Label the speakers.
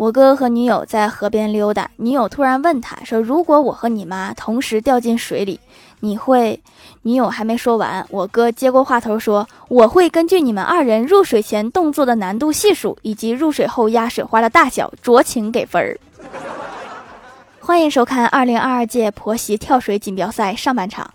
Speaker 1: 我哥和女友在河边溜达女友突然问他说如果我和你妈同时掉进水里你会女友还没说完我哥接过话头说我会根据你们二人入水前动作的难度系数以及入水后压水花的大小酌情给分儿。欢迎收看二零二二届婆媳跳水锦标赛上半场。